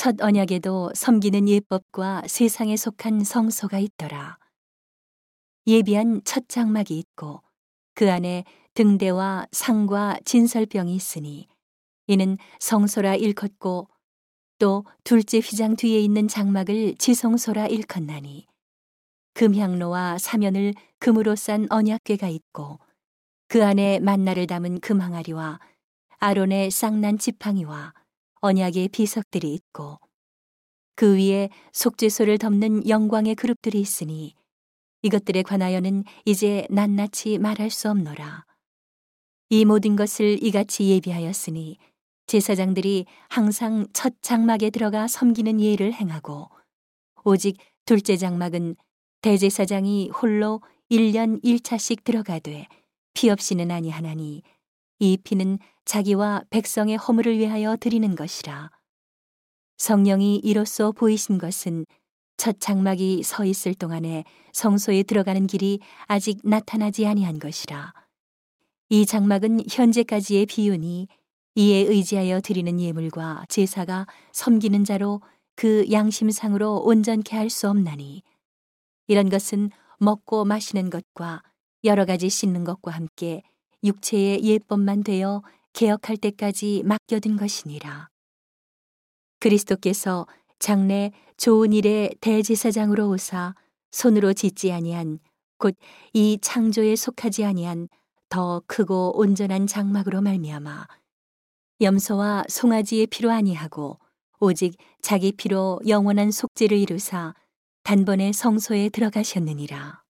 첫 언약에도 섬기는 예법과 세상에 속한 성소가 있더라. 예비한 첫 장막이 있고 그 안에 등대와 상과 진설병이 있으니 이는 성소라 일컫고 또 둘째 휘장 뒤에 있는 장막을 지성소라 일컫나니 금향로와 사면을 금으로 싼 언약궤가 있고 그 안에 만나를 담은 금항아리와 아론의 쌍난 지팡이와 언약의 비석들이 있고 그 위에 속죄소를 덮는 영광의 그룹들이 있으니 이것들에 관하여는 이제 낱낱이 말할 수 없노라. 이 모든 것을 이같이 예비하였으니 제사장들이 항상 첫 장막에 들어가 섬기는 예를 행하고 오직 둘째 장막은 대제사장이 홀로 1년 1차씩 들어가되 피 없이는 아니하나니 이 피는 자기와 백성의 허물을 위하여 드리는 것이라. 성령이 이로써 보이신 것은 첫 장막이 서 있을 동안에 성소에 들어가는 길이 아직 나타나지 아니한 것이라. 이 장막은 현재까지의 비유니 이에 의지하여 드리는 예물과 제사가 섬기는 자로 그 양심상으로 온전케 할 수 없나니 이런 것은 먹고 마시는 것과 여러 가지 씻는 것과 함께 육체의 예법만 되어 개혁할 때까지 맡겨둔 것이니라. 그리스도께서 장래 좋은 일의 대제사장으로 오사 손으로 짓지 아니한 곧 이 창조에 속하지 아니한 더 크고 온전한 장막으로 말미암아 염소와 송아지의 피로 아니하고 오직 자기 피로 영원한 속죄를 이루사 단번에 성소에 들어가셨느니라.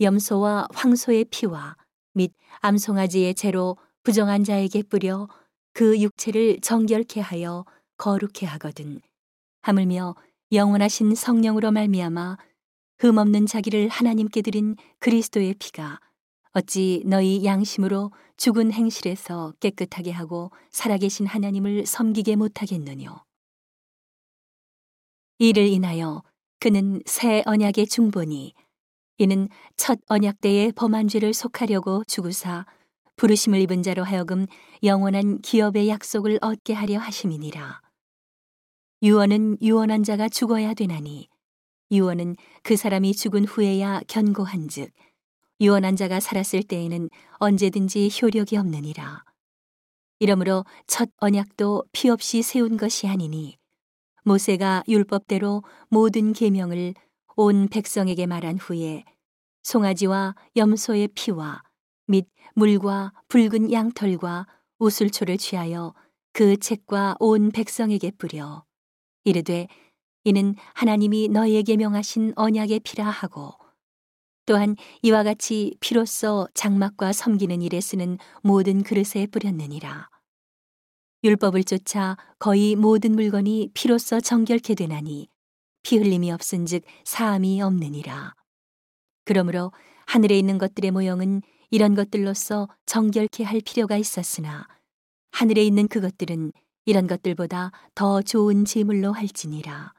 염소와 황소의 피와 및 암송아지의 재로 부정한 자에게 뿌려 그 육체를 정결케 하여 거룩케 하거든. 하물며 영원하신 성령으로 말미암아 흠없는 자기를 하나님께 드린 그리스도의 피가 어찌 너희 양심으로 죽은 행실에서 깨끗하게 하고 살아계신 하나님을 섬기게 못하겠느뇨. 이를 인하여 그는 새 언약의 중보니 이는 첫 언약 때의 범한 죄를 속하려고 죽으사 부르심을 입은 자로 하여금 영원한 기업의 약속을 얻게 하려 하심이니라. 유언은 유언한 자가 죽어야 되나니 유언은 그 사람이 죽은 후에야 견고한즉 유언한 자가 살았을 때에는 언제든지 효력이 없느니라. 이러므로 첫 언약도 피 없이 세운 것이 아니니 모세가 율법대로 모든 계명을 온 백성에게 말한 후에 송아지와 염소의 피와 및 물과 붉은 양털과 우슬초를 취하여 그 책과 온 백성에게 뿌려 이르되 이는 하나님이 너희에게 명하신 언약의 피라 하고 또한 이와 같이 피로써 장막과 섬기는 일에 쓰는 모든 그릇에 뿌렸느니라. 율법을 쫓아 거의 모든 물건이 피로써 정결케 되나니 피 흘림이 없은즉 사함이 없느니라. 그러므로 하늘에 있는 것들의 모형은 이런 것들로서 정결케 할 필요가 있었으나 하늘에 있는 그것들은 이런 것들보다 더 좋은 제물로 할지니라.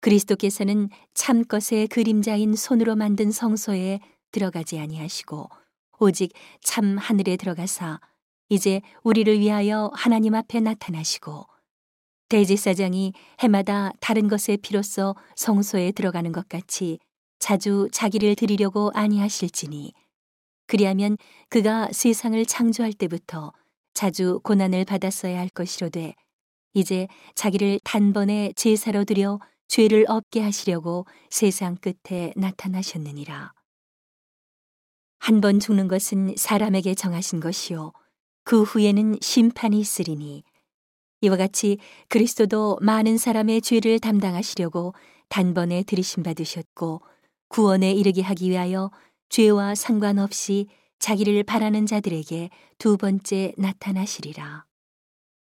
그리스도께서는 참 것의 그림자인 손으로 만든 성소에 들어가지 아니하시고 오직 참 하늘에 들어가사 이제 우리를 위하여 하나님 앞에 나타나시고 대제사장이 해마다 다른 것의 피로써 성소에 들어가는 것 같이 자주 자기를 드리려고 아니하실지니 그리하면 그가 세상을 창조할 때부터 자주 고난을 받았어야 할 것이로되 이제 자기를 단번에 제사로 드려 죄를 없게 하시려고 세상 끝에 나타나셨느니라. 한 번 죽는 것은 사람에게 정하신 것이요 그 후에는 심판이 있으리니 이와 같이 그리스도도 많은 사람의 죄를 담당하시려고 단번에 들이심 받으셨고 구원에 이르게 하기 위하여 죄와 상관없이 자기를 바라는 자들에게 두 번째 나타나시리라.